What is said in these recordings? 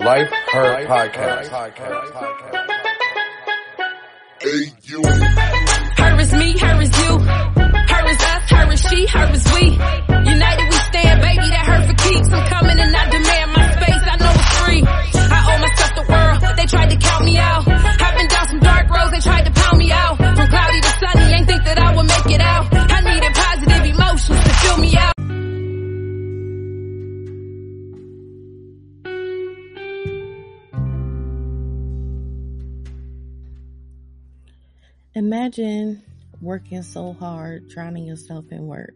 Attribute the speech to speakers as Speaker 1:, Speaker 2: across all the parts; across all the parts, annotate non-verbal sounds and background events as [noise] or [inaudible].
Speaker 1: Life Her Podcast.
Speaker 2: Hey, you.
Speaker 3: Her is me, her is you. Her is us, her is she, her is we. United we stand, baby, that hurt for keeps. I'm
Speaker 4: Imagine working so hard, drowning yourself in work.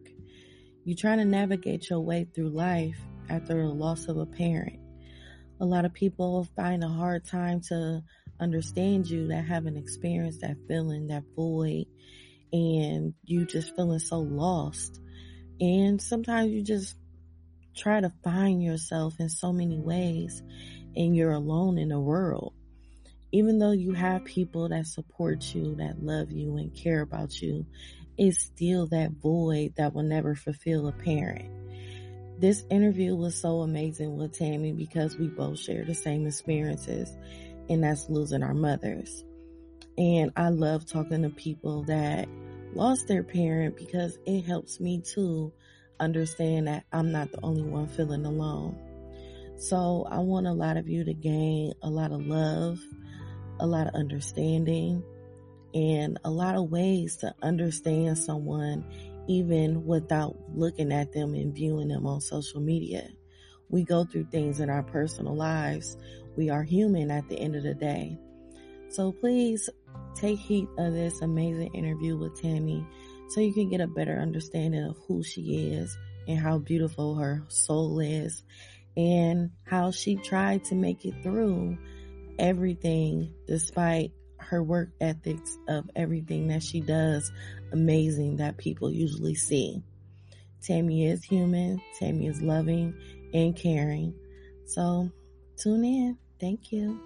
Speaker 4: You're trying to navigate your way through life after the loss of a parent. A lot of people find a hard time to understand you that haven't experienced that feeling, that void, and you just feeling so lost. And sometimes you just try to find yourself in so many ways and you're alone in the world even though you have people that support you, that love you and care about you, it's still that void that will never fulfill a parent. This interview was so amazing with Tammy because we both share the same experiences and that's losing our mothers. And I love talking to people that lost their parent because it helps me to understand that I'm not the only one feeling alone. So I want a lot of you to gain a lot of love, a lot of understanding and a lot of ways to understand someone even without looking at them and viewing them on social media. We go through things in our personal lives. We are human at the end of the day. So please take heed of this amazing interview with Tammy so you can get a better understanding of who she is and how beautiful her soul is and how she tried to make it through everything despite her work ethics of everything that she does amazing that people usually see. Tammy is human, Tammy is loving and caring. So tune in. Thank you.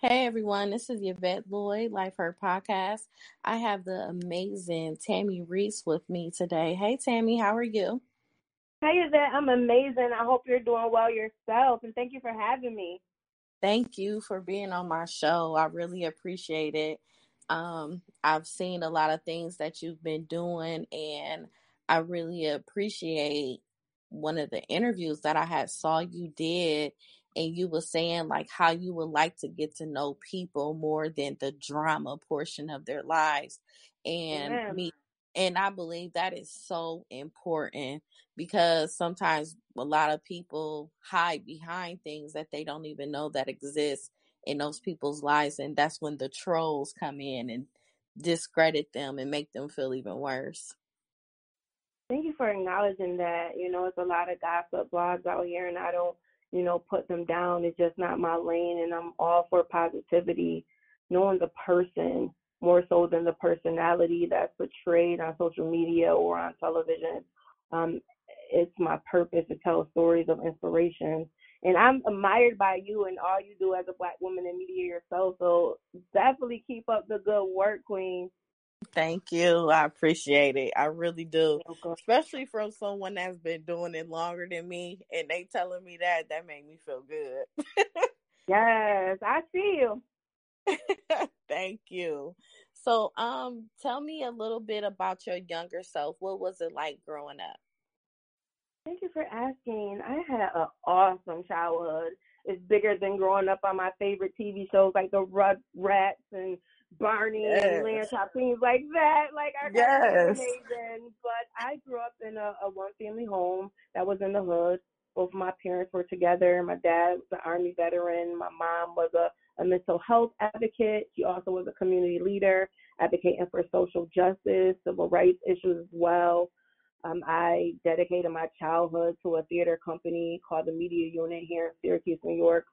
Speaker 4: Hey everyone, this is Yvette Lloyd, Life Her Podcast. I have the amazing Tammy Reese with me today. Hey Tammy, how are you?
Speaker 5: Hi, Yvette. I'm amazing. I hope you're doing well yourself, and thank you for having me.
Speaker 4: Thank you for being on my show. I really appreciate it. Um, I've seen a lot of things that you've been doing, and I really appreciate one of the interviews that I had saw you did, and you were saying like how you would like to get to know people more than the drama portion of their lives, and
Speaker 5: Yeah.
Speaker 4: me. And I believe that is so important because sometimes a lot of people hide behind things that they don't even know that exist in those people's lives and that's when the trolls come in and discredit them and make them feel even worse.
Speaker 5: Thank you for acknowledging that. You know, it's a lot of gossip blogs out here, and I don't, you know, put them down. It's just not my lane, and I'm all for positivity, knowing the person more so than the personality that's portrayed on social media or on television. Um, it's my purpose to tell stories of inspiration. And I'm admired by you and all you do as a black woman in media yourself. So definitely keep up the good work, Queen.
Speaker 4: Thank you. I appreciate it. I really do. Especially from someone that's been doing it longer than me and they telling me that that made me feel good. [laughs]
Speaker 5: Yes, I see you. [laughs]
Speaker 4: Thank you. So, um, tell me a little bit about your younger self. What was it like growing up?
Speaker 5: Thank you for asking. I had an awesome childhood. It's bigger than growing up on my favorite TV shows like the Rugrats and Barney and
Speaker 4: Yes.
Speaker 5: Top things like that. Like our
Speaker 4: Yes.
Speaker 5: amazing. But I grew up in a, a one family home that was in the hood. Both of my parents were together. My dad was an army veteran. My mom was a, a mental health advocate. She also was a community leader, advocating for social justice, civil rights issues as well. Um, I dedicated my childhood to a theater company called the Media Unit here in Syracuse, New York.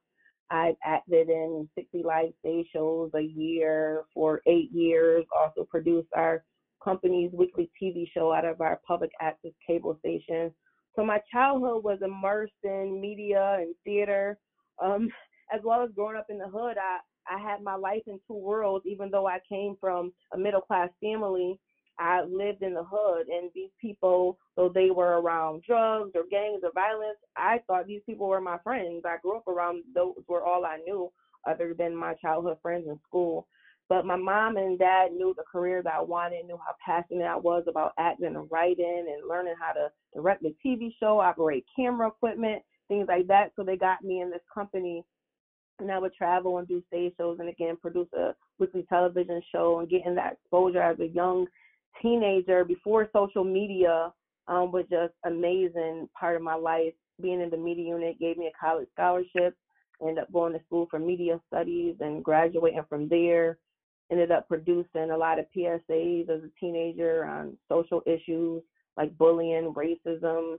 Speaker 5: I've acted in 60 live stage shows a year for eight years, also produced our company's weekly TV show out of our public access cable station. So my childhood was immersed in media and theater, um, as well as growing up in the hood. I, I had my life in two worlds, even though I came from a middle class family. I lived in the hood, and these people, though they were around drugs or gangs or violence, I thought these people were my friends. I grew up around those were all I knew, other than my childhood friends in school. But my mom and dad knew the career that I wanted, knew how passionate I was about acting and writing and learning how to direct a TV show, operate camera equipment, things like that. So they got me in this company and I would travel and do stage shows and again produce a weekly television show and getting that exposure as a young teenager before social media um, was just amazing part of my life. Being in the media unit gave me a college scholarship. Ended up going to school for media studies and graduating from there. Ended up producing a lot of PSAs as a teenager on social issues like bullying, racism,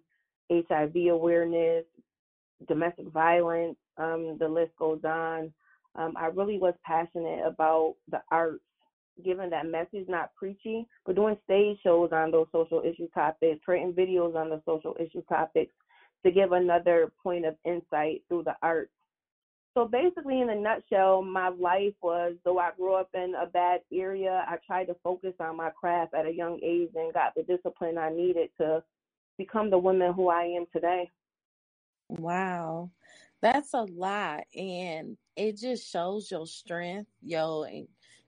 Speaker 5: HIV awareness, domestic violence. Um, the list goes on. Um, I really was passionate about the arts giving that message, not preachy, but doing stage shows on those social issue topics, creating videos on the social issue topics to give another point of insight through the arts. So basically, in a nutshell, my life was though I grew up in a bad area, I tried to focus on my craft at a young age and got the discipline I needed to become the woman who I am today.
Speaker 4: Wow. That's a lot. And it just shows your strength, your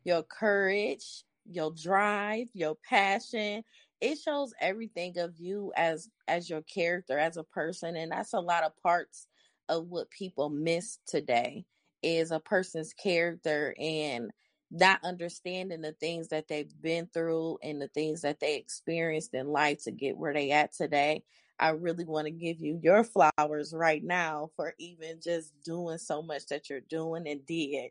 Speaker 4: your courage, your drive, your passion. It shows everything of you as as your character as a person and that's a lot of parts of what people miss today is a person's character and not understanding the things that they've been through and the things that they experienced in life to get where they at today. I really want to give you your flowers right now for even just doing so much that you're doing and did.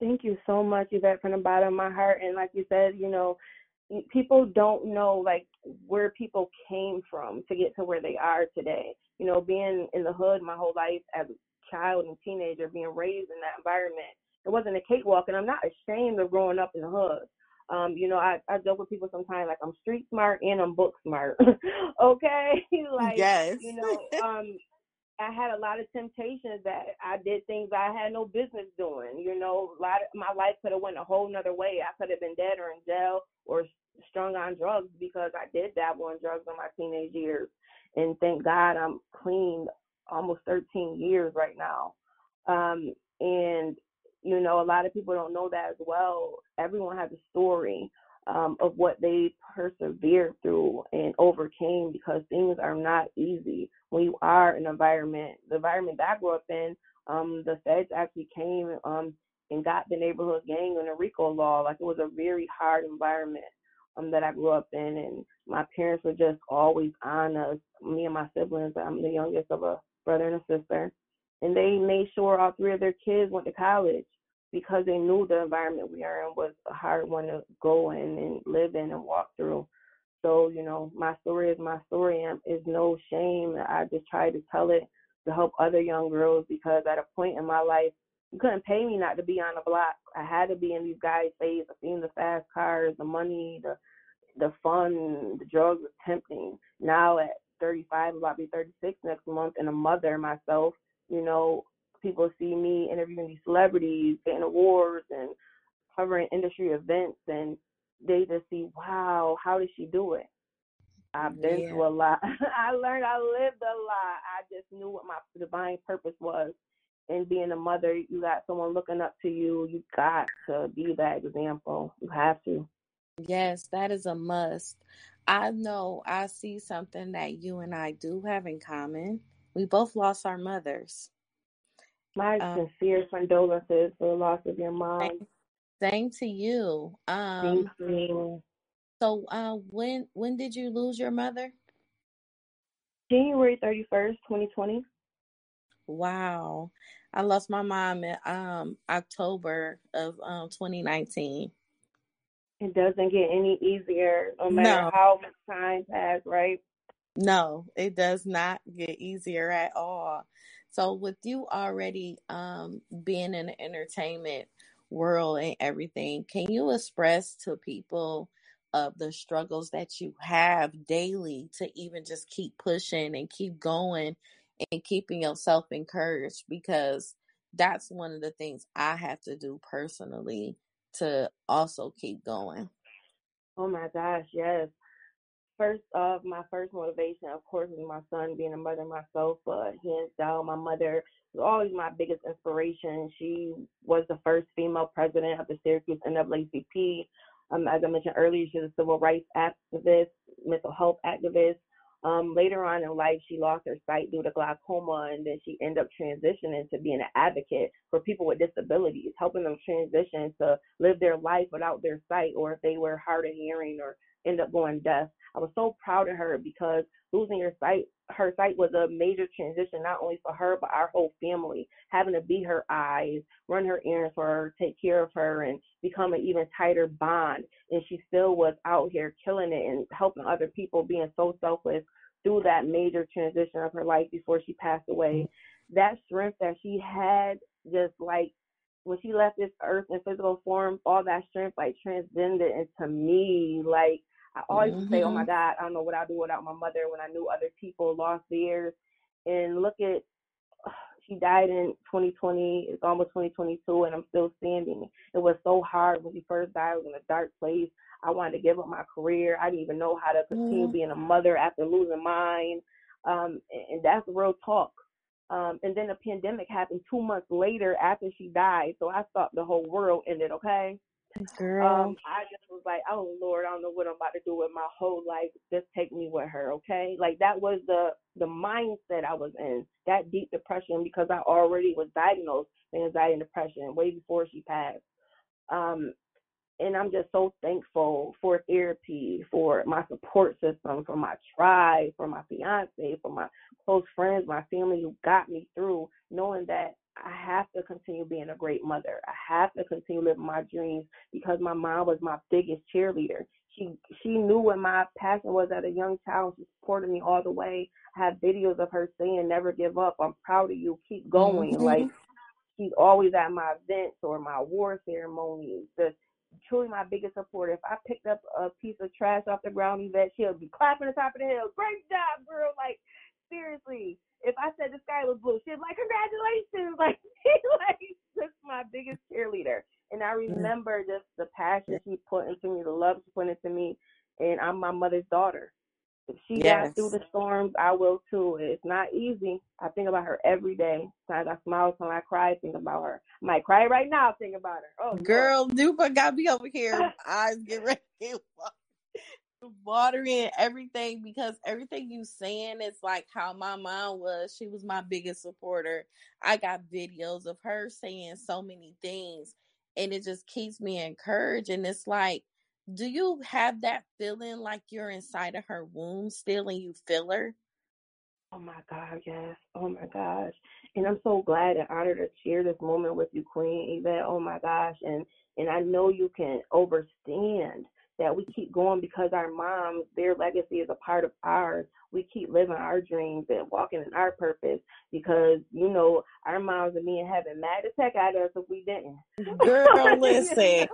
Speaker 5: Thank you so much, Yvette, from the bottom of my heart. And like you said, you know, people don't know like where people came from to get to where they are today. You know, being in the hood my whole life as a child and teenager, being raised in that environment, it wasn't a cakewalk. And I'm not ashamed of growing up in the hood. Um, you know, I, I joke with people sometimes like I'm street smart and I'm book smart. [laughs] okay? [laughs] like yes. you know, [laughs] um I had a lot of temptations that I did things I had no business doing. You know, a lot of my life could have went a whole nother way. I could have been dead or in jail or strung on drugs because I did dabble in drugs in my teenage years. And thank God I'm clean almost 13 years right now. Um, and you know, a lot of people don't know that as well. Everyone has a story um, of what they persevered through and overcame because things are not easy when you are an environment. The environment that I grew up in, um, the feds actually came um, and got the neighborhood gang and the RICO law. Like it was a very hard environment um, that I grew up in, and my parents were just always on us. Me and my siblings. I'm the youngest of a brother and a sister, and they made sure all three of their kids went to college because they knew the environment we are in was a hard one to go in and live in and walk through. So, you know, my story is my story and is no shame. I just try to tell it to help other young girls because at a point in my life, you couldn't pay me not to be on the block. I had to be in these guys' face. seeing the fast cars, the money, the the fun, the drugs was tempting. Now at 35, about to be 36 next month, and a mother myself, you know, people see me interviewing these celebrities, getting awards, and covering industry events, and they just see, wow, how did she do it? I've been yeah. through a lot. [laughs] I learned, I lived a lot. I just knew what my divine purpose was. And being a mother, you got someone looking up to you. You got to be that example. You have to.
Speaker 4: Yes, that is a must. I know I see something that you and I do have in common. We both lost our mothers.
Speaker 5: My um, sincere condolences for the loss of your mom.
Speaker 4: Same to you. Um, Thank you. So, uh, when when did you lose your mother?
Speaker 5: January thirty first, twenty twenty.
Speaker 4: Wow, I lost my mom in um October of um twenty nineteen.
Speaker 5: It doesn't get any easier, no matter no. how much time passed, right?
Speaker 4: No, it does not get easier at all. So, with you already um being in the entertainment world and everything, can you express to people of the struggles that you have daily to even just keep pushing and keep going and keeping yourself encouraged? Because that's one of the things I have to do personally to also keep going.
Speaker 5: Oh my gosh, yes. First of my first motivation, of course, is my son being a mother myself, but hands down, my mother was always my biggest inspiration. She was the first female president of the Syracuse NAACP. Um, as I mentioned earlier, she's a civil rights activist, mental health activist. Um, later on in life, she lost her sight due to glaucoma, and then she ended up transitioning to being an advocate for people with disabilities, helping them transition to live their life without their sight, or if they were hard of hearing or end up going deaf. I was so proud of her because losing her sight, her sight was a major transition, not only for her, but our whole family. Having to be her eyes, run her errands for her, take care of her, and become an even tighter bond. And she still was out here killing it and helping other people, being so selfless through that major transition of her life before she passed away. Mm-hmm. That strength that she had, just like when she left this earth in physical form, all that strength like transcended into me. Like I always mm-hmm. say, "Oh my God, I don't know what I'd do without my mother." When I knew other people lost theirs, and look at [sighs] she died in 2020. It's almost 2022, and I'm still standing. It was so hard when she first died. I was in a dark place. I wanted to give up my career. I didn't even know how to continue mm-hmm. being a mother after losing mine. Um, and, and that's real talk. Um, and then the pandemic happened two months later after she died. So I thought the whole world ended. Okay.
Speaker 4: Girl.
Speaker 5: Um, I just was like, oh Lord, I don't know what I'm about to do with my whole life. Just take me with her, okay? Like that was the the mindset I was in, that deep depression because I already was diagnosed with anxiety and depression way before she passed. Um, and I'm just so thankful for therapy, for my support system, for my tribe, for my fiance, for my close friends, my family who got me through, knowing that I have to continue being a great mother. I have to continue living my dreams because my mom was my biggest cheerleader. She she knew what my passion was at a young child. She supported me all the way. I have videos of her saying, "Never give up. I'm proud of you. Keep going." Mm-hmm. Like she's always at my events or my award ceremonies. Just truly my biggest supporter. If I picked up a piece of trash off the ground, Yvette, she'll be clapping the top of the hill. Great job, girl. Like seriously if I said the sky was blue, she'd be like, congratulations. [laughs] Like, [laughs] like just my biggest cheerleader. And I mm. remember just the passion she put into me, the love she put into me. And I'm my mother's daughter. If she yes. got through the storms, I will too. It's not easy. I think about her every day. Sometimes I smile, sometimes I cry, think about her. I might cry right now, think about her. Oh,
Speaker 4: girl, Nupa got me over here. [laughs] Eyes get ready watering everything because everything you saying is like how my mom was. She was my biggest supporter. I got videos of her saying so many things and it just keeps me encouraged. And it's like, do you have that feeling like you're inside of her womb still and you feel her?
Speaker 5: Oh my God, yes. Oh my gosh. And I'm so glad and honored to share this moment with you, Queen Yvette. Oh my gosh. And and I know you can overstand that we keep going because our moms, their legacy is a part of ours. We keep living our dreams and walking in our purpose because, you know, our moms and me in heaven mad as heck at us if we didn't.
Speaker 4: Girl, [laughs] listen.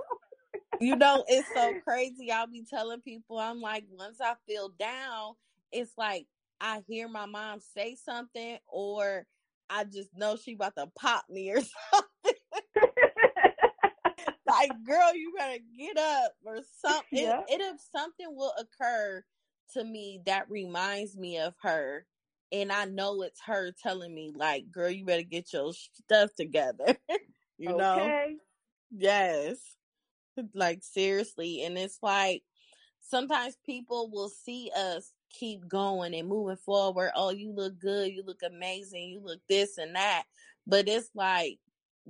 Speaker 4: you [laughs] know, it's so crazy. I'll be telling people, I'm like, once I feel down, it's like I hear my mom say something or I just know she about to pop me or [laughs] something like, girl, you gotta get up or something. [laughs] Yeah. It, if something will occur to me that reminds me of her, and I know it's her telling me, like, girl, you better get your stuff together. [laughs] you okay. know? Yes. Like seriously. And it's like sometimes people will see us keep going and moving forward. Oh, you look good, you look amazing, you look this and that. But it's like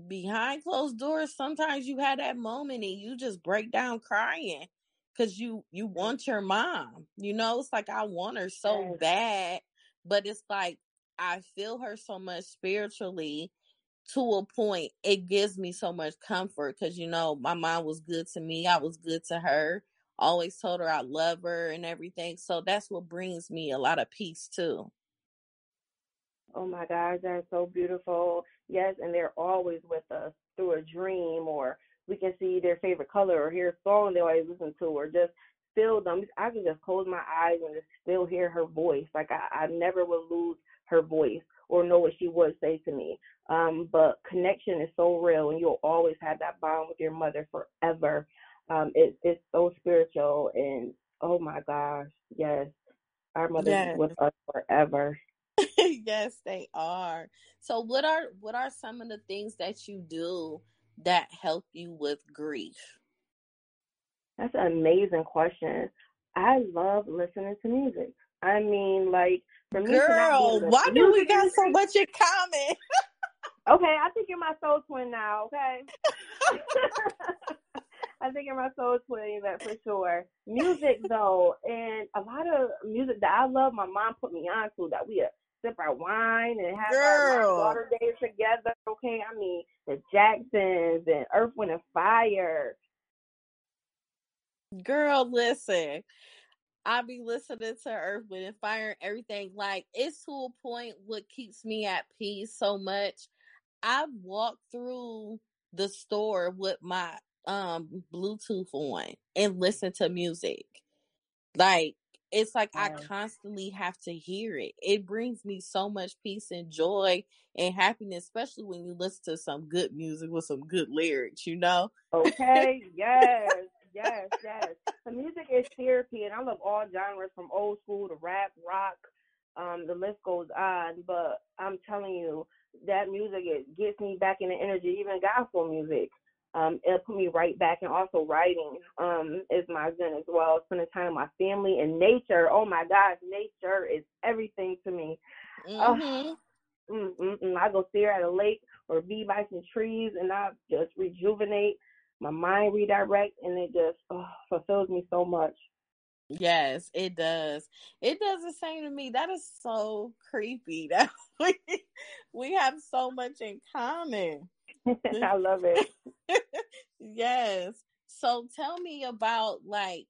Speaker 4: behind closed doors, sometimes you have that moment and you just break down crying because you you want your mom. You know, it's like I want her so yes. bad, but it's like I feel her so much spiritually to a point. It gives me so much comfort because you know my mom was good to me. I was good to her. Always told her I love her and everything. So that's what brings me a lot of peace too.
Speaker 5: Oh my gosh, that's so beautiful. Yes, and they're always with us through a dream, or we can see their favorite color, or hear a song they always listen to, or just feel them. I can just close my eyes and just still hear her voice. Like I, I never will lose her voice or know what she would say to me. Um, but connection is so real, and you'll always have that bond with your mother forever. Um, it, it's so spiritual, and oh my gosh, yes, our mother
Speaker 4: Yes.
Speaker 5: with us forever. [laughs]
Speaker 4: yes, they are. So what are what are some of the things that you do that help you with grief?
Speaker 5: That's an amazing question. I love listening to music. I mean, like for me to not be
Speaker 4: Girl, why do we got so much in common?
Speaker 5: okay. I think you're my soul twin now. Okay. [laughs] I think you're my soul twin, that for sure. Music though, and a lot of music that I love, my mom put me on to that we uh, sip our wine and have our
Speaker 4: Girl.
Speaker 5: daughter days together. Okay, I mean the Jacksons and Earth, Wind and Fire.
Speaker 4: Girl, listen. I be listening to Earth, Wind, and Fire and everything. Like it's to a point what keeps me at peace so much. I walk through the store with my um Bluetooth on and listen to music. Like it's like I constantly have to hear it. It brings me so much peace and joy and happiness, especially when you listen to some good music with some good lyrics, you know?
Speaker 5: Okay, [laughs] yes, yes, yes. The music is therapy, and I love all genres from old school to rap, rock. Um, the list goes on. But I'm telling you, that music it gets me back in the energy. Even gospel music, um, it put me right back. And also writing, um, is my zen as well. Spending time with my family and nature. Oh my gosh, nature is everything to me. Oh,
Speaker 4: hmm
Speaker 5: mm, mm, mm. I go stare at a lake or be by some trees and I just rejuvenate, my mind redirect, and it just oh, fulfills me so much.
Speaker 4: Yes, it does. It does the same to me. That is so creepy [laughs] that we we have so much in common. [laughs]
Speaker 5: I love it. [laughs]
Speaker 4: yes. So tell me about like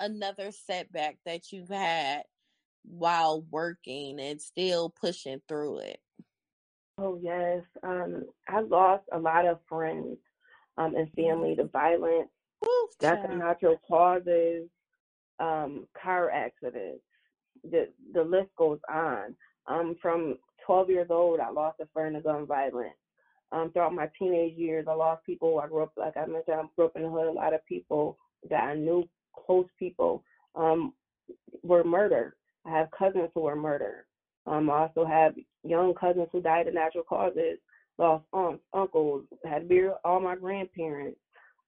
Speaker 4: another setback that you've had while working and still pushing through it.
Speaker 5: Oh yes, um, I lost a lot of friends um, and family to violence,
Speaker 4: Woo,
Speaker 5: death of
Speaker 4: child.
Speaker 5: natural causes, um, car accidents. The the list goes on. Um, from 12 years old, I lost a friend to gun violence. Um, throughout my teenage years, I lost people. I grew up, like I mentioned, I grew up in the hood. A lot of people that I knew, close people, um, were murdered. I have cousins who were murdered. Um, I also have young cousins who died of natural causes. Lost aunts, uncles, had to bury all my grandparents.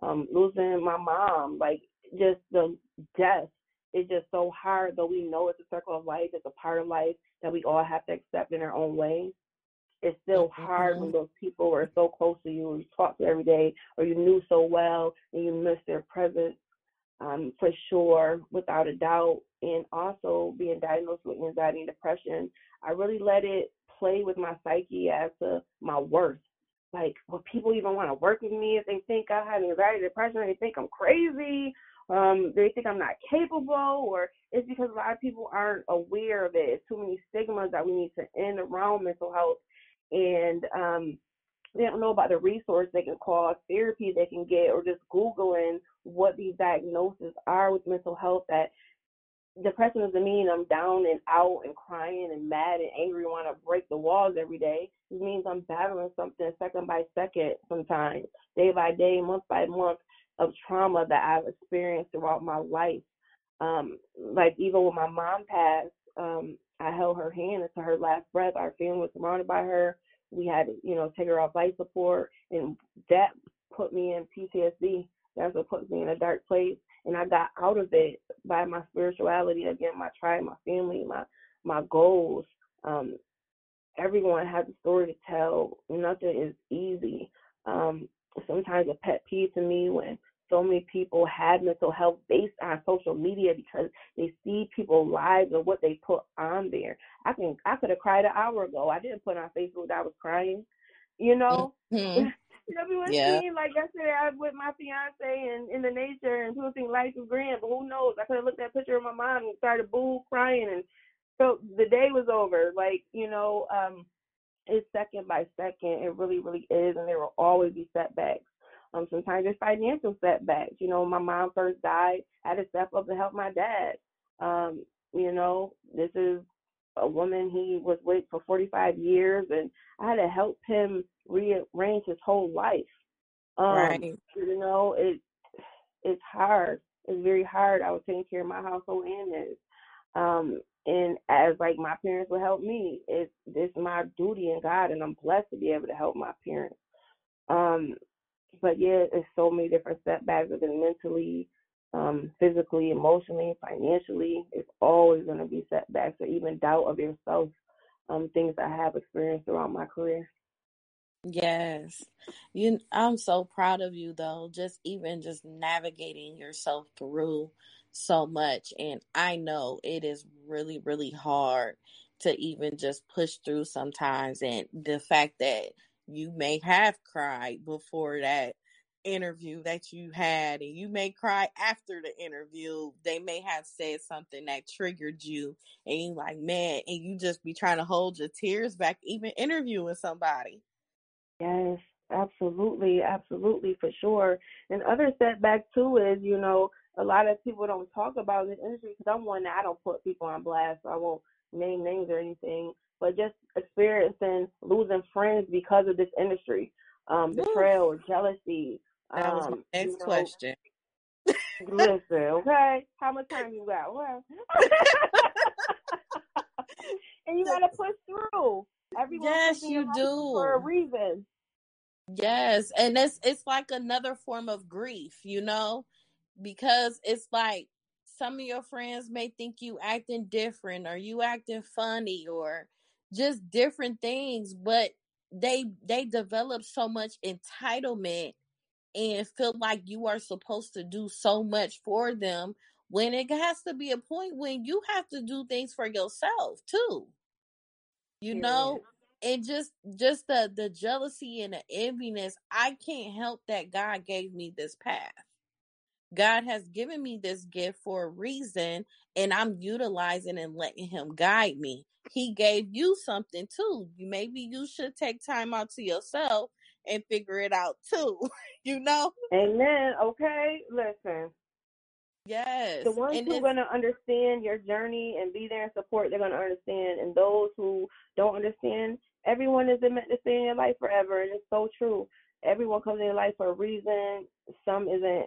Speaker 5: Um, losing my mom, like just the death is just so hard. Though we know it's a circle of life, it's a part of life that we all have to accept in our own way. It's still hard when
Speaker 4: Mhm.
Speaker 5: those people are so close to you, or you talk to every day, or you knew so well, and you miss their presence um, for sure, without a doubt. And also being diagnosed with anxiety and depression, I really let it play with my psyche as to my worth. Like, will people even want to work with me if they think I have anxiety, and depression? They think I'm crazy. Um, they think I'm not capable, or it's because a lot of people aren't aware of it. It's too many stigmas that we need to end around mental health, and um, they don't know about the resource they can call, therapy they can get, or just Googling what these diagnoses are with mental health. That depression doesn't mean I'm down and out and crying and mad and angry, and want to break the walls every day. It means I'm battling something second by second, sometimes day by day, month by month of trauma that I've experienced throughout my life. Um, like even when my mom passed, um, I held her hand until her last breath. Our family was surrounded by her. We had to, you know, take her off life support, and that put me in PTSD. That's what put me in a dark place, and I got out of it by my spirituality again, my tribe, my family, my my goals. Um, everyone has a story to tell. Nothing is easy. Um, sometimes a pet peeve to me when so many people have mental health based on social media because they see people's lives and what they put on there. I can I could have cried an hour ago. I didn't put on Facebook that I was crying. You know?
Speaker 4: Mhm. [laughs]
Speaker 5: You know, everyone
Speaker 4: Yeah.
Speaker 5: seen like yesterday I was with my fiance and in the nature and people think life is grand, but who knows? I could have looked at a picture of my mom and started boo crying and so the day was over. Like, you know, um, it's second by second. It really, really is, and there will always be setbacks. Um, sometimes there's financial setbacks. You know, my mom first died, I had to step up to help my dad. Um, you know, this is a woman he was with for 45 years, and I had to help him rearrange his whole life. Um,
Speaker 4: Right.
Speaker 5: You know, it it's hard. It's very hard. I was taking care of my household and his. Um, and as like my parents would help me, it's it's my duty in God, and I'm blessed to be able to help my parents. Um, but yeah, it's so many different setbacks, within mentally, um, physically, emotionally, financially. It's always going to be setbacks or even doubt of yourself. Um, things I have experienced throughout my career.
Speaker 4: Yes. You I'm so proud of you though, just even just navigating yourself through so much and I know it is really really hard to even just push through sometimes and the fact that you may have cried before that interview that you had and you may cry after the interview they may have said something that triggered you and you like man and you just be trying to hold your tears back even interviewing somebody
Speaker 5: Yes, absolutely, absolutely, for sure. And other setback too is, you know, a lot of people don't talk about this industry because I'm one that I don't put people on blast. So I won't name names or anything, but just experiencing losing friends because of this industry, um, betrayal jealousy.
Speaker 4: That was my
Speaker 5: Um,
Speaker 4: next
Speaker 5: you know,
Speaker 4: question.
Speaker 5: listen, [laughs] okay, how much time you got? Well, [laughs] and you gotta [laughs] push through. Everyone
Speaker 4: Yes,
Speaker 5: puts in your
Speaker 4: you
Speaker 5: life for a
Speaker 4: do.
Speaker 5: reason.
Speaker 4: Yes, and it's it's like another form of grief, you know, because it's like some of your friends may think you acting different or you acting funny or just different things, but they they develop so much entitlement and feel like you are supposed to do so much for them when it has to be a point when you have to do things for yourself too. you
Speaker 5: Period.
Speaker 4: know and just just the the jealousy and the enviness i can't help that god gave me this path god has given me this gift for a reason and i'm utilizing and letting him guide me he gave you something too you maybe you should take time out to yourself and figure it out too [laughs] you know
Speaker 5: Amen. Okay, listen.
Speaker 4: yes
Speaker 5: The ones
Speaker 4: and
Speaker 5: who are going to understand your journey and be there and support, they're going to understand. And those who don't understand, everyone isn't meant to stay in your life forever. And it's so true. Everyone comes in your life for a reason. Some isn't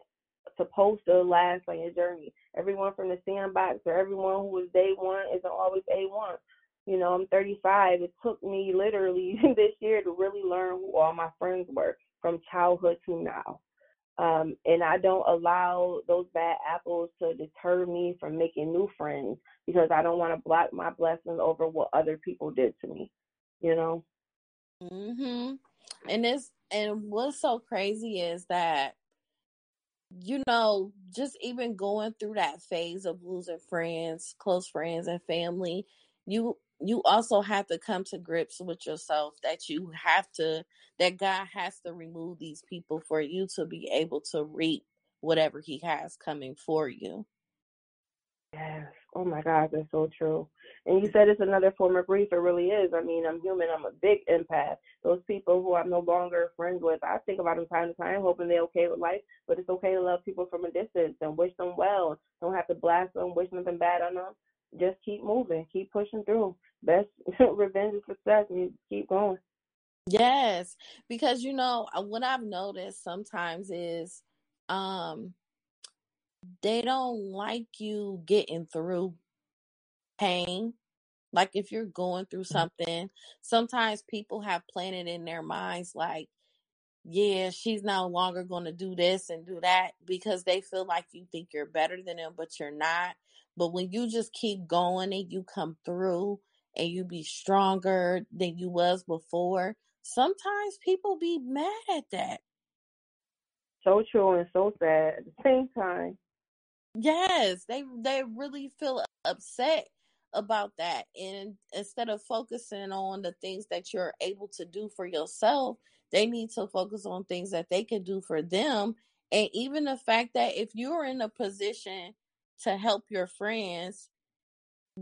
Speaker 5: supposed to last on your journey. Everyone from the sandbox or everyone who was day one isn't always A1. You know, I'm 35. It took me literally [laughs] this year to really learn who all my friends were from childhood to now. Um, and I don't allow those bad apples to deter me from making new friends because I don't want to block my blessings over what other people did to me. You know?
Speaker 4: mhm and it's and what's so crazy is that you know, just even going through that phase of losing friends, close friends and family, you you also have to come to grips with yourself that you have to that God has to remove these people for you to be able to reap whatever he has coming for you.
Speaker 5: Yes. Oh my God, that's so true. And you said it's another form of grief. It really is. I mean, I'm human. I'm a big empath. Those people who I'm no longer friends with, I think about them time to time, hoping they're okay with life. But it's okay to love people from a distance and wish them well. Don't have to blast them, wish nothing bad on them. Just keep moving, keep pushing through. Best [laughs] revenge is success. And you keep going.
Speaker 4: Yes, because you know, uh, what I've noticed sometimes is um they don't like you getting through pain. Like if you're going through mm-hmm. something, sometimes people have planted in their minds like, yeah, she's no longer going to do this and do that because they feel like you think you're better than them, but you're not. But when you just keep going and you come through and you be stronger than you was before, sometimes people be mad at that.
Speaker 5: So true and so sad at the same time.
Speaker 4: Yes, they they really feel upset about that. And instead of focusing on the things that you're able to do for yourself, they need to focus on things that they can do for them. And even the fact that if you're in a position to help your friends,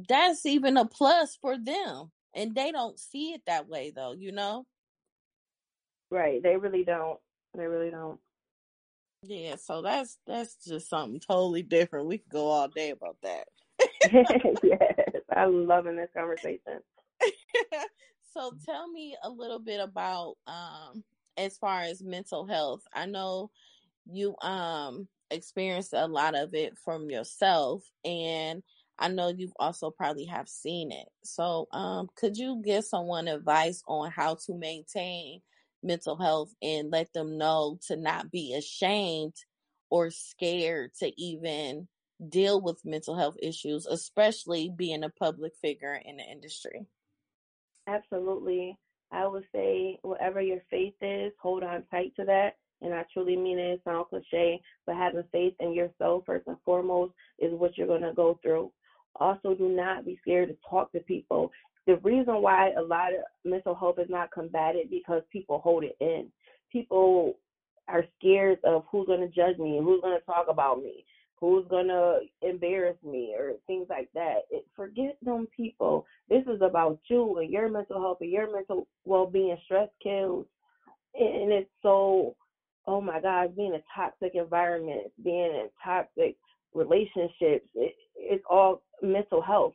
Speaker 4: that's even a plus for them. And they don't see it that way though, you know?
Speaker 5: Right. They really don't. They really don't.
Speaker 4: Yeah, so that's that's just something totally different. We could go all day about that. [laughs]
Speaker 5: yes. I'm loving this conversation. [laughs]
Speaker 4: so tell me a little bit about um as far as mental health. I know you um experienced a lot of it from yourself and I know you've also probably have seen it. So, um, could you give someone advice on how to maintain mental health and let them know to not be ashamed or scared to even deal with mental health issues, especially being a public figure in the industry?
Speaker 5: Absolutely. I would say whatever your faith is, hold on tight to that. And I truly mean it. It sounds cliche, but having faith in yourself first and foremost is what you're going to go through. Also, do not be scared to talk to people. The reason why a lot of mental health is not combated because people hold it in. People are scared of who's going to judge me, who's going to talk about me, who's to embarrass me, or things like that. It, forget them people. This is about you and your mental health and your mental well being. Stress kills. And it's so, oh my God, being in a toxic environment, being in toxic relationships, it, it's all mental health.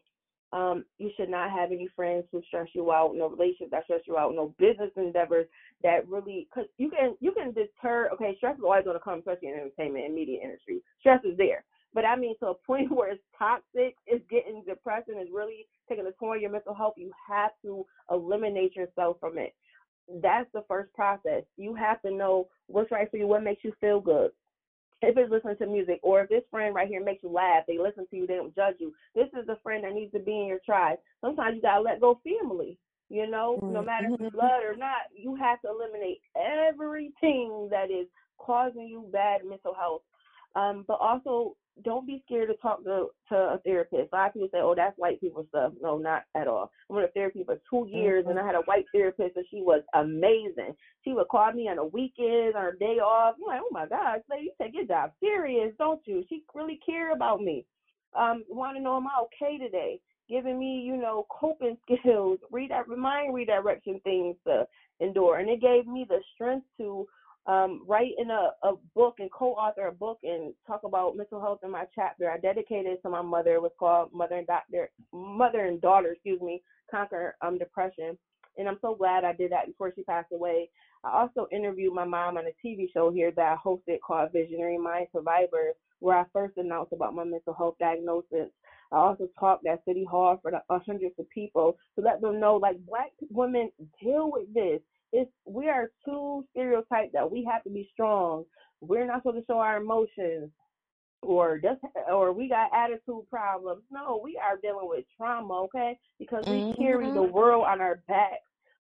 Speaker 5: Um, you should not have any friends who stress you out, no relationships that stress you out, no business endeavors that really, because you can you can deter. Okay, stress is always going to come, especially in entertainment and media industry. Stress is there, but I mean to a [laughs] point where it's toxic, it's getting depressing, it's really taking a toll on your mental health. You have to eliminate yourself from it. That's the first process. You have to know what's right for you, what makes you feel good if it's listening to music, or if this friend right here makes you laugh, they listen to you, they don't judge you. This is the friend that needs to be in your tribe. Sometimes you gotta let go family. You know, no matter if mm-hmm. blood or not, you have to eliminate everything that is causing you bad mental health. Um, but also don't be scared to talk to, to a therapist. A lot of people say, oh, that's white people stuff. No, not at all. I went to therapy for two years mm-hmm. and I had a white therapist and she was amazing. She would call me on the weekends, on her day off. I'm like, oh my gosh, lady, you take your job serious, don't you? She really care about me. Um, want to know am I okay today? Giving me, you know, coping [laughs] skills, read that remind redirection things to endure. And it gave me the strength to um, write in a, a book and co-author a book and talk about mental health in my chapter. I dedicated it to my mother. It was called Mother and Doctor, Mother and Daughter, excuse me, Conquer um, Depression. And I'm so glad I did that before she passed away. I also interviewed my mom on a TV show here that I hosted called Visionary Mind Survivors, where I first announced about my mental health diagnosis. I also talked at City Hall for the, hundreds of people to let them know, like, black women deal with this it's we are too stereotyped that we have to be strong. We're not supposed to show our emotions or just or we got attitude problems. No, we are dealing with trauma, okay? Because we mm-hmm. carry the world on our backs.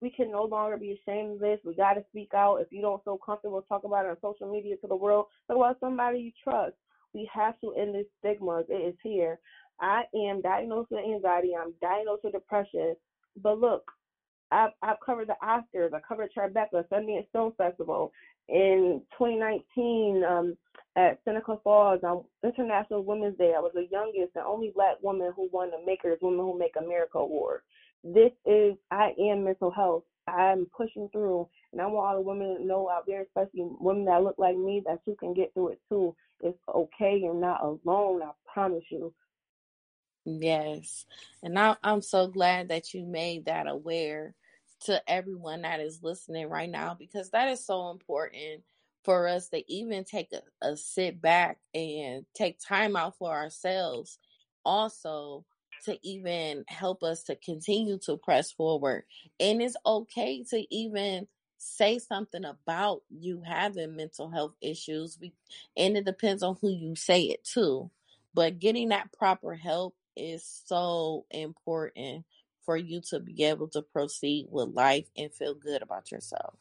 Speaker 5: We can no longer be ashamed of this. We got to speak out. If you don't feel comfortable, talking about it on social media to the world. Talk about somebody you trust. We have to end this stigma. It is here. I am diagnosed with anxiety. I'm diagnosed with depression. But look, I've, I've covered the Oscars. I covered Tribeca, Sundance Film Festival. In 2019, um, at Seneca Falls on International Women's Day, I was the youngest and only black woman who won the Makers Women Who Make America Award. This is, I am mental health. I'm pushing through, and I want all the women to know out there, especially women that look like me, that you can get through it too. It's okay. You're not alone. I promise you.
Speaker 4: Yes. And I, I'm so glad that you made that aware to everyone that is listening right now because that is so important for us to even take a, a sit back and take time out for ourselves. Also, to even help us to continue to press forward. And it's okay to even say something about you having mental health issues. We, and it depends on who you say it to. But getting that proper help is so important for you to be able to proceed with life and feel good about yourself.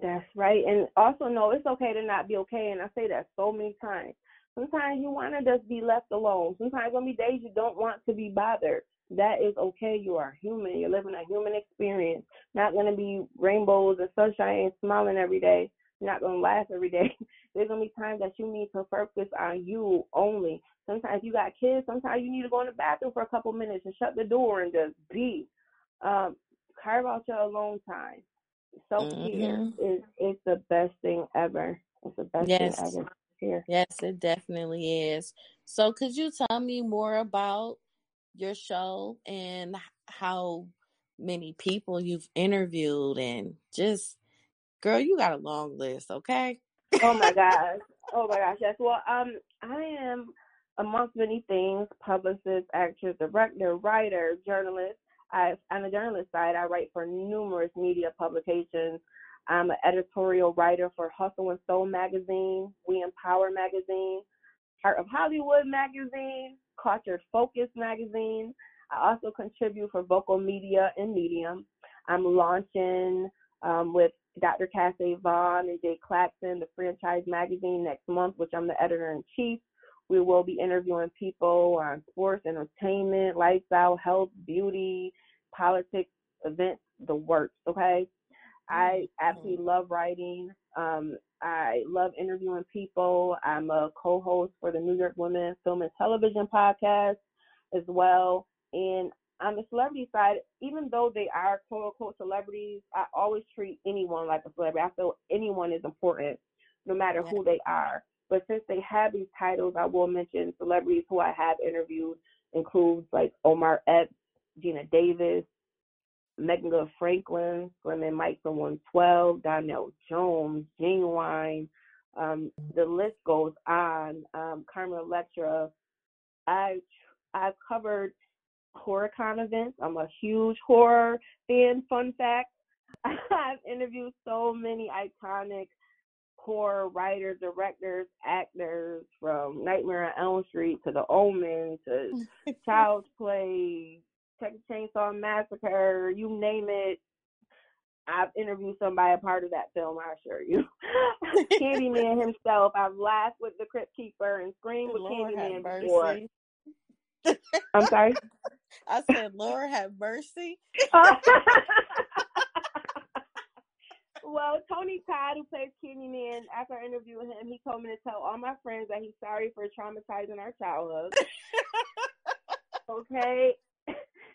Speaker 5: That's right. And also know it's okay to not be okay. And I say that so many times. Sometimes you want to just be left alone. Sometimes going to be days you don't want to be bothered. That is okay. You are human. You're living a human experience. Not going to be rainbows and sunshine and smiling every day. Not going to laugh every day. [laughs] There's going to be times that you need to focus on you only. Sometimes you got kids. Sometimes you need to go in the bathroom for a couple minutes and shut the door and just be. Um, carve out your alone time. Self care mm-hmm. is is the best thing ever. It's the best yes. thing ever. Here.
Speaker 4: Yes, it definitely is. So, could you tell me more about your show and how many people you've interviewed and just girl you got a long list okay
Speaker 5: oh my gosh oh my gosh, yes. Well, um, I am amongst many things: publicist, actress, director, writer, journalist. I, on the journalist side, I write for numerous media publications. I'm an editorial writer for Hustle and Soul magazine, We Empower magazine, Heart of Hollywood magazine, Culture Focus magazine. I also contribute for Vocal Media and Medium. I'm launching um, with Dr. Cassie Vaughn and Jay Claxton, the franchise magazine next month, which I'm the editor in chief. We will be interviewing people on sports, entertainment, lifestyle, health, beauty, politics, events, the works. Okay. I absolutely love writing. Um, I love interviewing people. I'm a co-host for the New York Women Film and Television podcast as well. And on the celebrity side, even though they are quote unquote celebrities, I always treat anyone like a celebrity. I feel anyone is important, no matter who they are. But since they have these titles, I will mention celebrities who I have interviewed includes like Omar Epps, Geena Davis, Megan Franklin, Glenn Mike from 112, Donell Jones, Ginuwine. Um, the list goes on. Um, Carmen Electra. I I've covered HorrorCon events. I'm a huge horror fan. Fun fact: [laughs] I've interviewed so many iconic horror writers, directors, actors, from Nightmare on Elm Street to The Omen to [laughs] Child's Play, Texas Chainsaw Massacre, you name it. I've interviewed somebody a part of that film, I assure you. [laughs] Candyman himself. I've laughed with the Crypt Keeper and screamed with
Speaker 4: Lord
Speaker 5: Candyman before. I'm sorry.
Speaker 4: I said, Lord have mercy. [laughs]
Speaker 5: well, Tony Todd, who plays Candyman, after I interviewed him, he told me to tell all my friends that he's sorry for traumatizing our childhood. [laughs] okay. [laughs]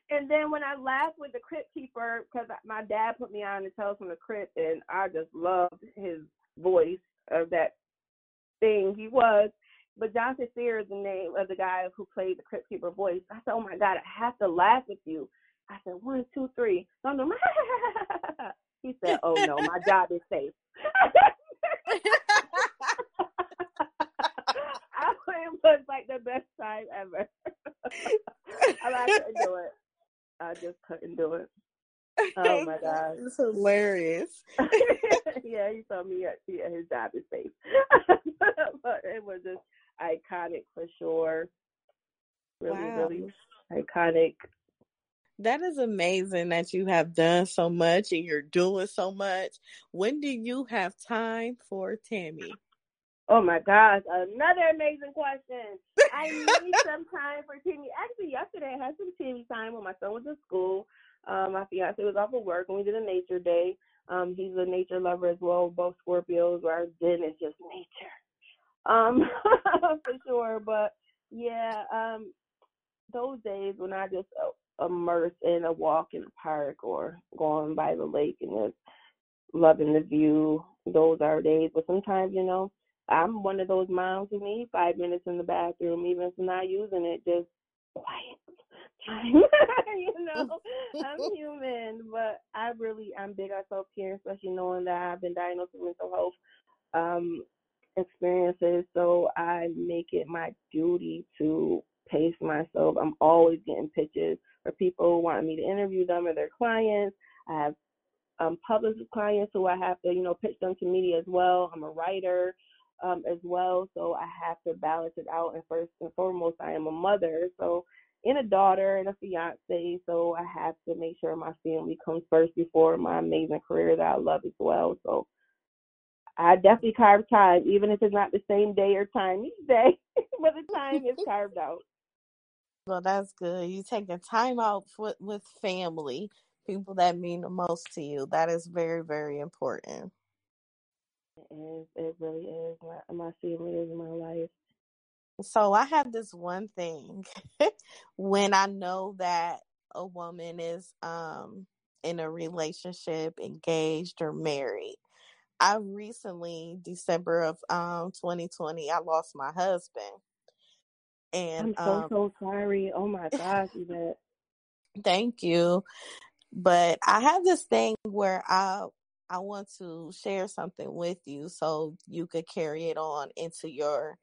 Speaker 5: And then when I laughed with the Crypt Keeper, because my dad put me on to Tales from the Crypt, and I just loved his voice of that thing he was. But John Kassir is the name of the guy who played the Crypt Keeper voice. I said, "Oh my God, I have to laugh with you." I said, "One, two, three." So I'm doing, he said, "Oh no, my [laughs] job is safe." [laughs] I it was like the best time ever. [laughs] I couldn't do it. I just couldn't do it. Oh my god.
Speaker 4: It's hilarious.
Speaker 5: yeah, he told me yeah, his job is safe. but it was just iconic for sure. Really,
Speaker 4: Wow.
Speaker 5: really iconic.
Speaker 4: That is amazing that you have done so much and you're doing so much. When do you have time for Tammy?
Speaker 5: Oh my gosh, another amazing question. I need [laughs] some time for TV. Actually, yesterday I had some TV time when my son was in school. Um, my fiance was off of work and we did a nature day. Um, he's a nature lover as well, both Scorpios, where Zen is just nature. Um, [laughs] for sure. But yeah, um, those days when I just uh, immerse in a walk in the park or going by the lake and just loving the view, those are days. But sometimes, you know, I'm one of those moms who need five minutes in the bathroom, even if I'm not using it, just quiet [laughs] time. [laughs] you know, I'm human, but I really I'm big on self care, especially knowing that I've been diagnosed with mental health um experiences. So I make it my duty to pace myself. I'm always getting pitches for people wanting me to interview them or their clients. I have um publicist clients who I have to, you know, pitch them to media as well. I'm a writer um, as well. So I have to balance it out. And first and foremost, I am a mother, so and a daughter and a fiance. So I have to make sure my family comes first before my amazing career that I love as well. So I definitely carve time, even if it's not the same day or time each day, [laughs] but the time is carved out.
Speaker 4: Well, that's good. You taking time out with, with family, people that mean the most to you. That is very, very important.
Speaker 5: It is. It really is. My, my family is in my life.
Speaker 4: So I have this one thing [laughs] when I know that a woman is um in a relationship, engaged or married. I recently, December of um 2020, I lost my husband. And
Speaker 5: I'm so
Speaker 4: um
Speaker 5: so sorry. Oh my [laughs] gosh, Yvette.
Speaker 4: thank you. But I have this thing where I I want to share something with you so you could carry it on into your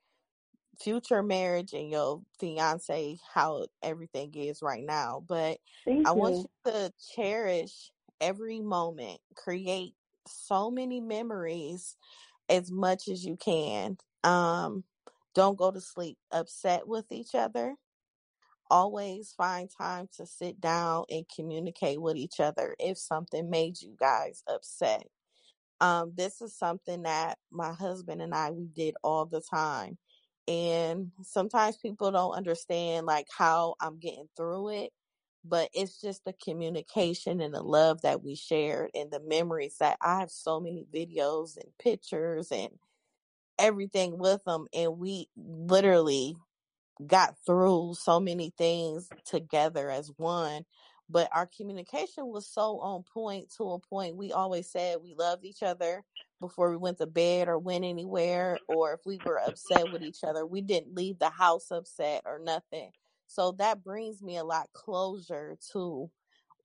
Speaker 4: future marriage and your fiance, how everything is right now. But
Speaker 5: Thank
Speaker 4: I want
Speaker 5: you.
Speaker 4: you to cherish every moment, create so many memories as much as you can. Um, don't go to sleep upset with each other. Always find time to sit down and communicate with each other if something made you guys upset. Um, this is something that my husband and I we did all the time. And sometimes people don't understand like how I'm getting through it, but it's just the communication and the love that we shared and the memories that I have so many videos and pictures and everything with them and we literally got through so many things together as one but our communication was so on point to a point we always said we loved each other before we went to bed or went anywhere or if we were upset with each other we didn't leave the house upset or nothing so that brings me a lot closer to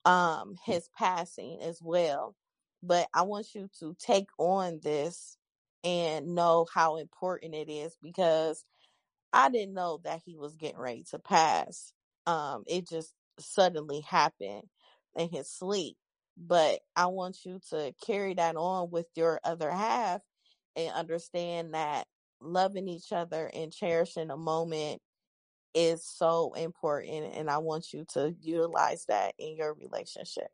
Speaker 4: um his passing as well but i want you to take on this and know how important it is because I didn't know that he was getting ready to pass. Um, it just suddenly happened in his sleep. But I want you to carry that on with your other half and understand that loving each other and cherishing a moment is so important. And I want you to utilize that in your relationship.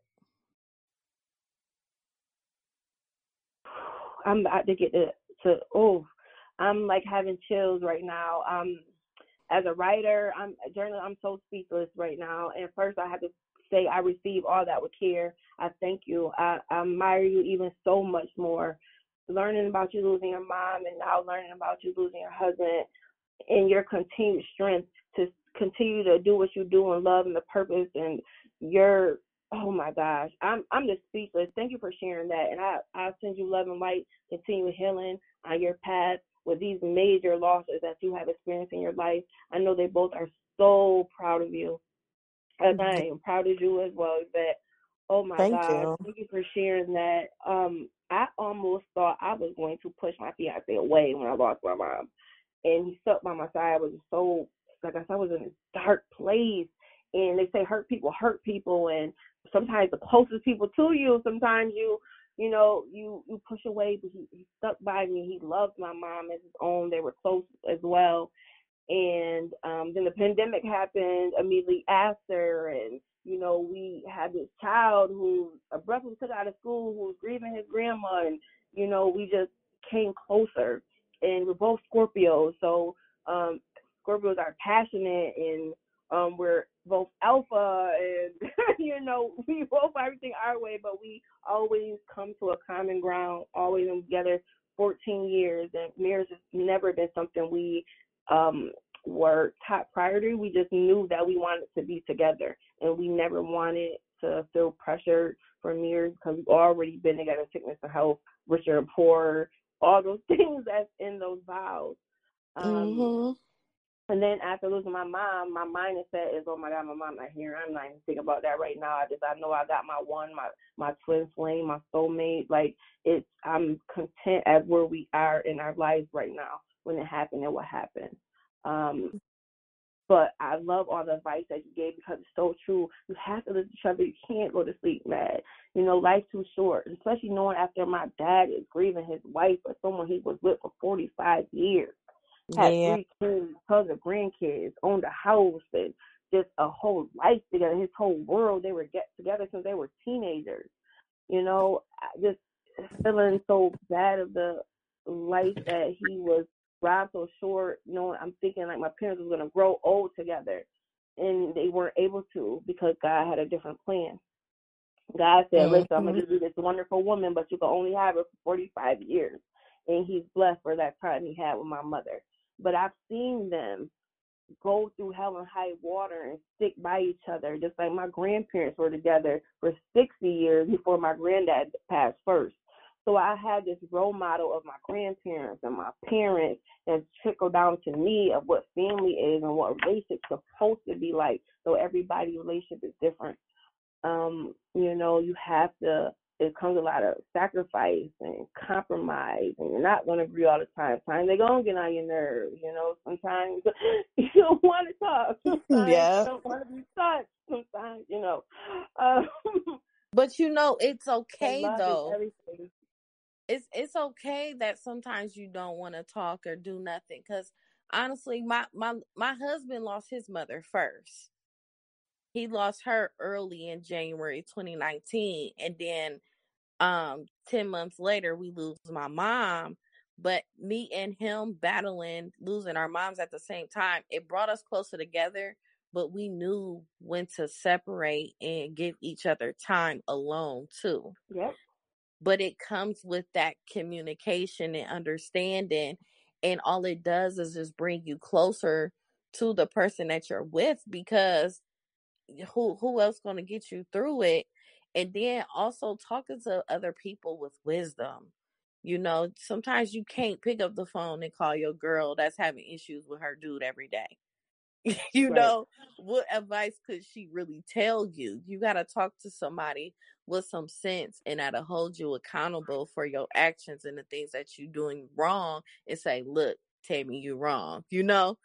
Speaker 5: I'm about to get to, to oh, I'm like having chills right now. Um, as a writer, I'm a journalist. I'm so speechless right now. And first, I have to say I receive all that with care. I thank you. I, I admire you even so much more. Learning about you losing your mom, and now learning about you losing your husband, and your continued strength to continue to do what you do in love and the purpose and your oh my gosh i'm i'm just speechless. Thank you for sharing that. And i i send you love and light continue healing on your path with these major losses that you have experienced in your life. I know they both are so proud of you. And i am proud of you as well that oh my
Speaker 4: Thank
Speaker 5: god
Speaker 4: you.
Speaker 5: thank you for sharing that. Um i almost thought i was going to push my fiance away when i lost my mom and he stuck by my side. I was so like I said, I was in a dark place. And they say hurt people hurt people, and sometimes the closest people to you, sometimes you, you know, you you push away. But he, he stuck by me. He loved my mom as his own. They were close as well. And um, then the pandemic happened immediately after, and you know, we had this child who abruptly took out of school, who was grieving his grandma, and you know, we just came closer and we're both Scorpios. So um, Scorpios are passionate and um, we're both alpha and [laughs] you know we both everything our way, but we always come to a common ground. Always been together 14 years, and marriage has never been something we um, were top priority. We just knew that we wanted to be together, and we never wanted to feel pressured for marriage because we've already been together, sickness and health, richer and poor, all those [laughs] things that's in those vows. Um,
Speaker 4: hmm
Speaker 5: and then after losing my mom, my mindset is, oh my God, my mom not here. I'm not even thinking about that right now. I just I know I got my one, my my twin flame, my soulmate. Like it's I'm content at where we are in our lives right now. When it happened and what happened. Um, but I love all the advice that you gave because it's so true. You have to listen to each other. You can't go to sleep mad. You know, life's too short, especially knowing after my dad is grieving his wife or someone he was with for 45 years. Had
Speaker 4: Yeah.
Speaker 5: three kids, of grandkids, owned a house, and just a whole life together. His whole world. They were get together since they were teenagers. You know, I just feeling so bad of the life that he was robbed so short. You know, I'm thinking like my parents was gonna grow old together, and they weren't able to because God had a different plan. God said, oh, "Listen, I'm gonna give you this wonderful woman, but you can only have her for 45 years." And He's blessed for that time He had with my mother. But I've seen them go through hell and high water and stick by each other, just like my grandparents were together for 60 years before my granddad passed first. So I had this role model of my grandparents and my parents and trickle down to me of what family is and what race is supposed to be like. So everybody's relationship is different. Um, you know, you have to it comes a lot of sacrifice and compromise, and you're not going to agree all the time. Sometimes they're going to get on your nerves, you know. Sometimes [laughs] you don't want to talk. [laughs] Sometimes
Speaker 4: Yeah.
Speaker 5: you don't want to be touched. Sometimes, you know. [laughs] Um,
Speaker 4: But you know, it's okay though. It's it's okay that sometimes you don't want to talk or do nothing. Cause honestly, my my my husband lost his mother first. He lost her early in January 2019, and then um 10 months later we lose my mom but me and him battling losing our moms at the same time it brought us closer together but we knew when to separate and give each other time alone too
Speaker 5: Yep.
Speaker 4: But it comes with that communication and understanding and all it does is just bring you closer to the person that you're with because who who else going to get you through it? And then also talking to other people with wisdom you know sometimes you can't pick up the phone and call your girl that's having issues with her dude every day. [laughs] You
Speaker 5: Right.
Speaker 4: know what advice could she really tell you? You got to talk to somebody with some sense and that'll hold you accountable for your actions and the things that you're doing wrong and say look tammy you're wrong you know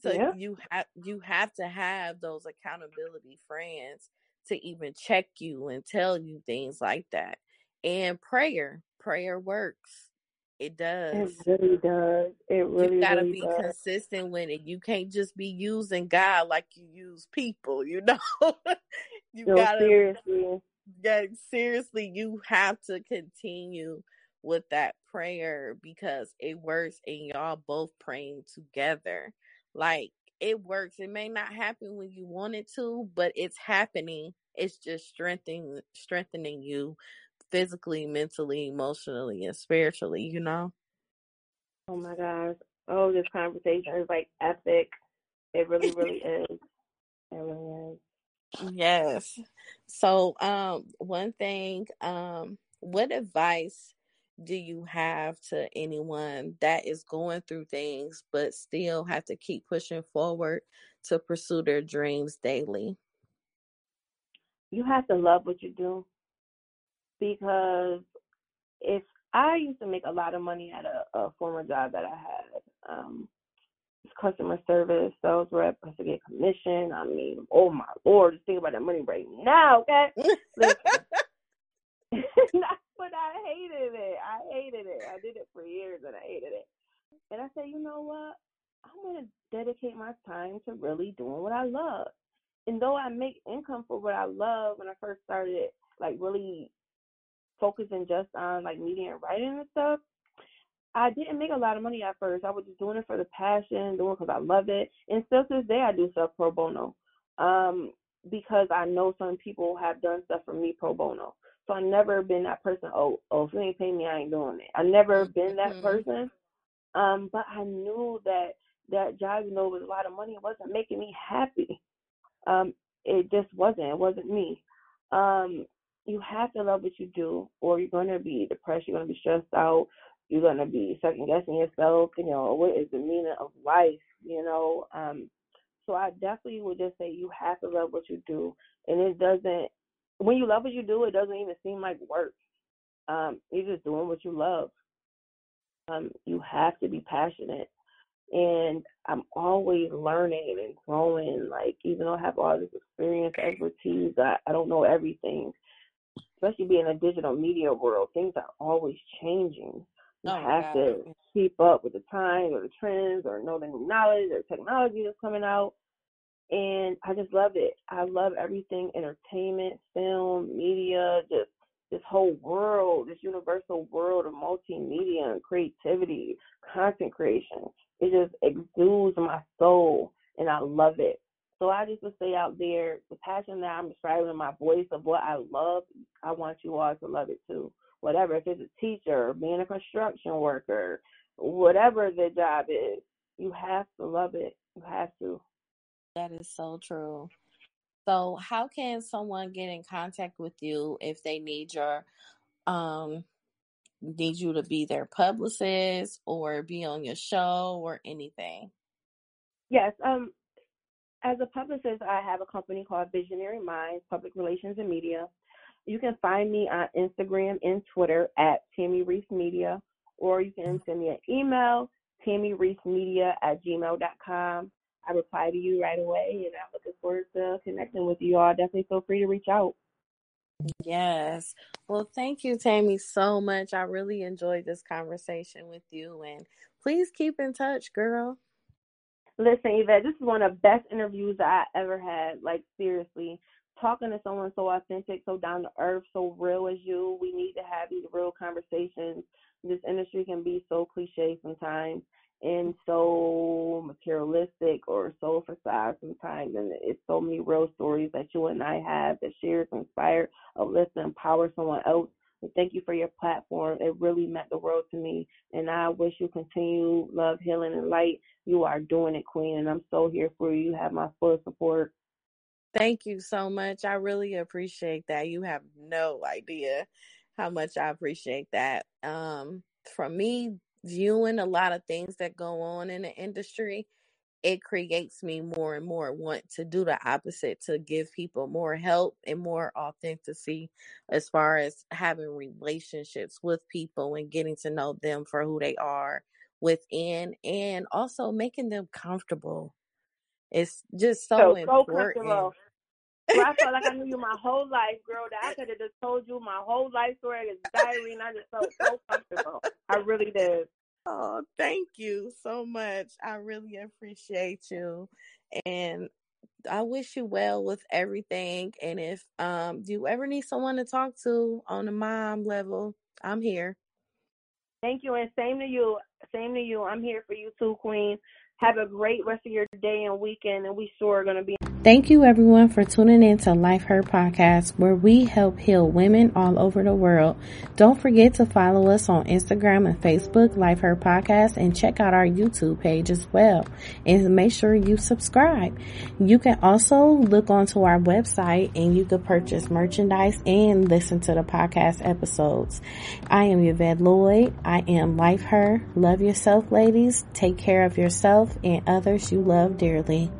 Speaker 4: so
Speaker 5: Yeah.
Speaker 4: you have you have to have those accountability friends to even check you and tell you things like that and prayer prayer works it does.
Speaker 5: It really does. It
Speaker 4: you
Speaker 5: really,
Speaker 4: gotta
Speaker 5: really
Speaker 4: be
Speaker 5: does.
Speaker 4: consistent with it. You can't just be using God like you use people, you [laughs] know? you
Speaker 5: No,
Speaker 4: gotta
Speaker 5: seriously.
Speaker 4: Yeah, seriously, you have to continue with that prayer because it works and y'all both praying together. Like it works. It may not happen when you want it to, but it's happening. It's just strengthening strengthening you physically, mentally, emotionally, and spiritually, you know?
Speaker 5: Oh my gosh. Oh, this conversation is like epic. It really, really [laughs] is. It really is.
Speaker 4: Yes. So, um, one thing, um, what advice do you have to anyone that is going through things but still have to keep pushing forward to pursue their dreams daily?
Speaker 5: You have to love what you do because if I used to make a lot of money at a, a former job that I had, um, customer service, sales rep, I to get commission. I mean, oh my lord, just think about that money right now, okay? But [laughs] [laughs] I hated it. I hated it. I did it for years and I hated it. And I said, you know what? I'm gonna dedicate my time to really doing what I love. And though I make income for what I love when I first started like really focusing just on like media and writing and stuff, I didn't make a lot of money at first. I was just doing it for the passion, doing it because I love it. And still to this day, I do stuff pro bono um, because I know some people have done stuff for me pro bono. So I've never been that person. Oh, oh, if you ain't paying me, I ain't doing it. I never been that
Speaker 4: Mhm.
Speaker 5: person. Um, but I knew that that job, though it was a lot of money, it wasn't making me happy. Um, it just wasn't. It wasn't me. Um, you have to love what you do, or you're going to be depressed. You're going to be stressed out. You're going to be second guessing yourself. You know, what is the meaning of life? You know, um, so I definitely would just say you have to love what you do, and it doesn't. When you love what you do, it doesn't even seem like work. Um, you're just doing what you love. Um, you have to be passionate, and I'm always learning and growing. Like even though I have all this experience, expertise, I, I don't know everything. Especially being in a digital media world, things are always changing. You
Speaker 4: Oh
Speaker 5: have
Speaker 4: God.
Speaker 5: to keep up with the times or the trends or know the new knowledge or technology that's coming out. And I just love it. I love everything entertainment, film, media, just this whole world, this universal world of multimedia and creativity, content creation. It just exudes my soul and I love it. So I just would say out there, the passion that I'm describing in my voice of what I love, I want you all to love it too. Whatever, if it's a teacher, being a construction worker, whatever the job is, you have to love it. You have to.
Speaker 4: That is so true. So, how can someone get in contact with you if they need your um need you to be their publicist or be on your show or anything?
Speaker 5: Yes. Um, as a publicist, I have a company called Visionary Minds Public Relations and Media. You can find me on Instagram and Twitter at Tammy Reese Media, or you can send me an email, tammyreesemedia at gmail.com. I reply to you right away, and I'm looking forward to connecting with you all. Definitely feel free to reach out.
Speaker 4: Yes. Well, thank you, Tammy, so much. I really enjoyed this conversation with you, and please keep in touch, girl.
Speaker 5: Listen, Yvette, this is one of the best interviews I ever had. Like, seriously, talking to someone so authentic, so down to earth, so real as you. We need to have these real conversations. This industry can be so cliche sometimes and so materialistic or so facade sometimes. And it's so many real stories that you and I have that share inspire, uplift, and empower someone else. And thank you for your platform. It really meant the world to me. And I wish you continue love, healing, and light. You are doing it, Queen. And I'm so here for you. You have my full support.
Speaker 4: Thank you so much. I really appreciate that. You have no idea how much I appreciate that. Um, from me viewing a lot of things that go on in the industry, it creates me more and more want to do the opposite to give people more help and more authenticity as far as having relationships with people and getting to know them for who they are within and also making them comfortable. It's just so,
Speaker 5: So, so
Speaker 4: important.
Speaker 5: comfortable. Girl, I felt like I [laughs] knew you my whole life, girl. That I could have just told you my whole life story as diary, and I just felt so comfortable. I really did.
Speaker 4: Oh, thank you so much. I really appreciate you. And I wish you well with everything. And if um you ever need someone to talk to on the mom level, I'm here.
Speaker 5: Thank you, and same to you. Same to you. I'm here for you too, Queen. Have a great rest of your day and weekend, and we sure are going to be.
Speaker 4: Thank you everyone for tuning in to Life Her Podcast, where we help heal women all over the world. Don't forget to follow us on Instagram and Facebook, Life Her Podcast, and check out our YouTube page as well. And make sure you subscribe. You can also look onto our website and you can purchase merchandise and listen to the podcast episodes. I am Yvette Lloyd. I am Life Her. Love yourself, ladies. Take care of yourself and others you love dearly.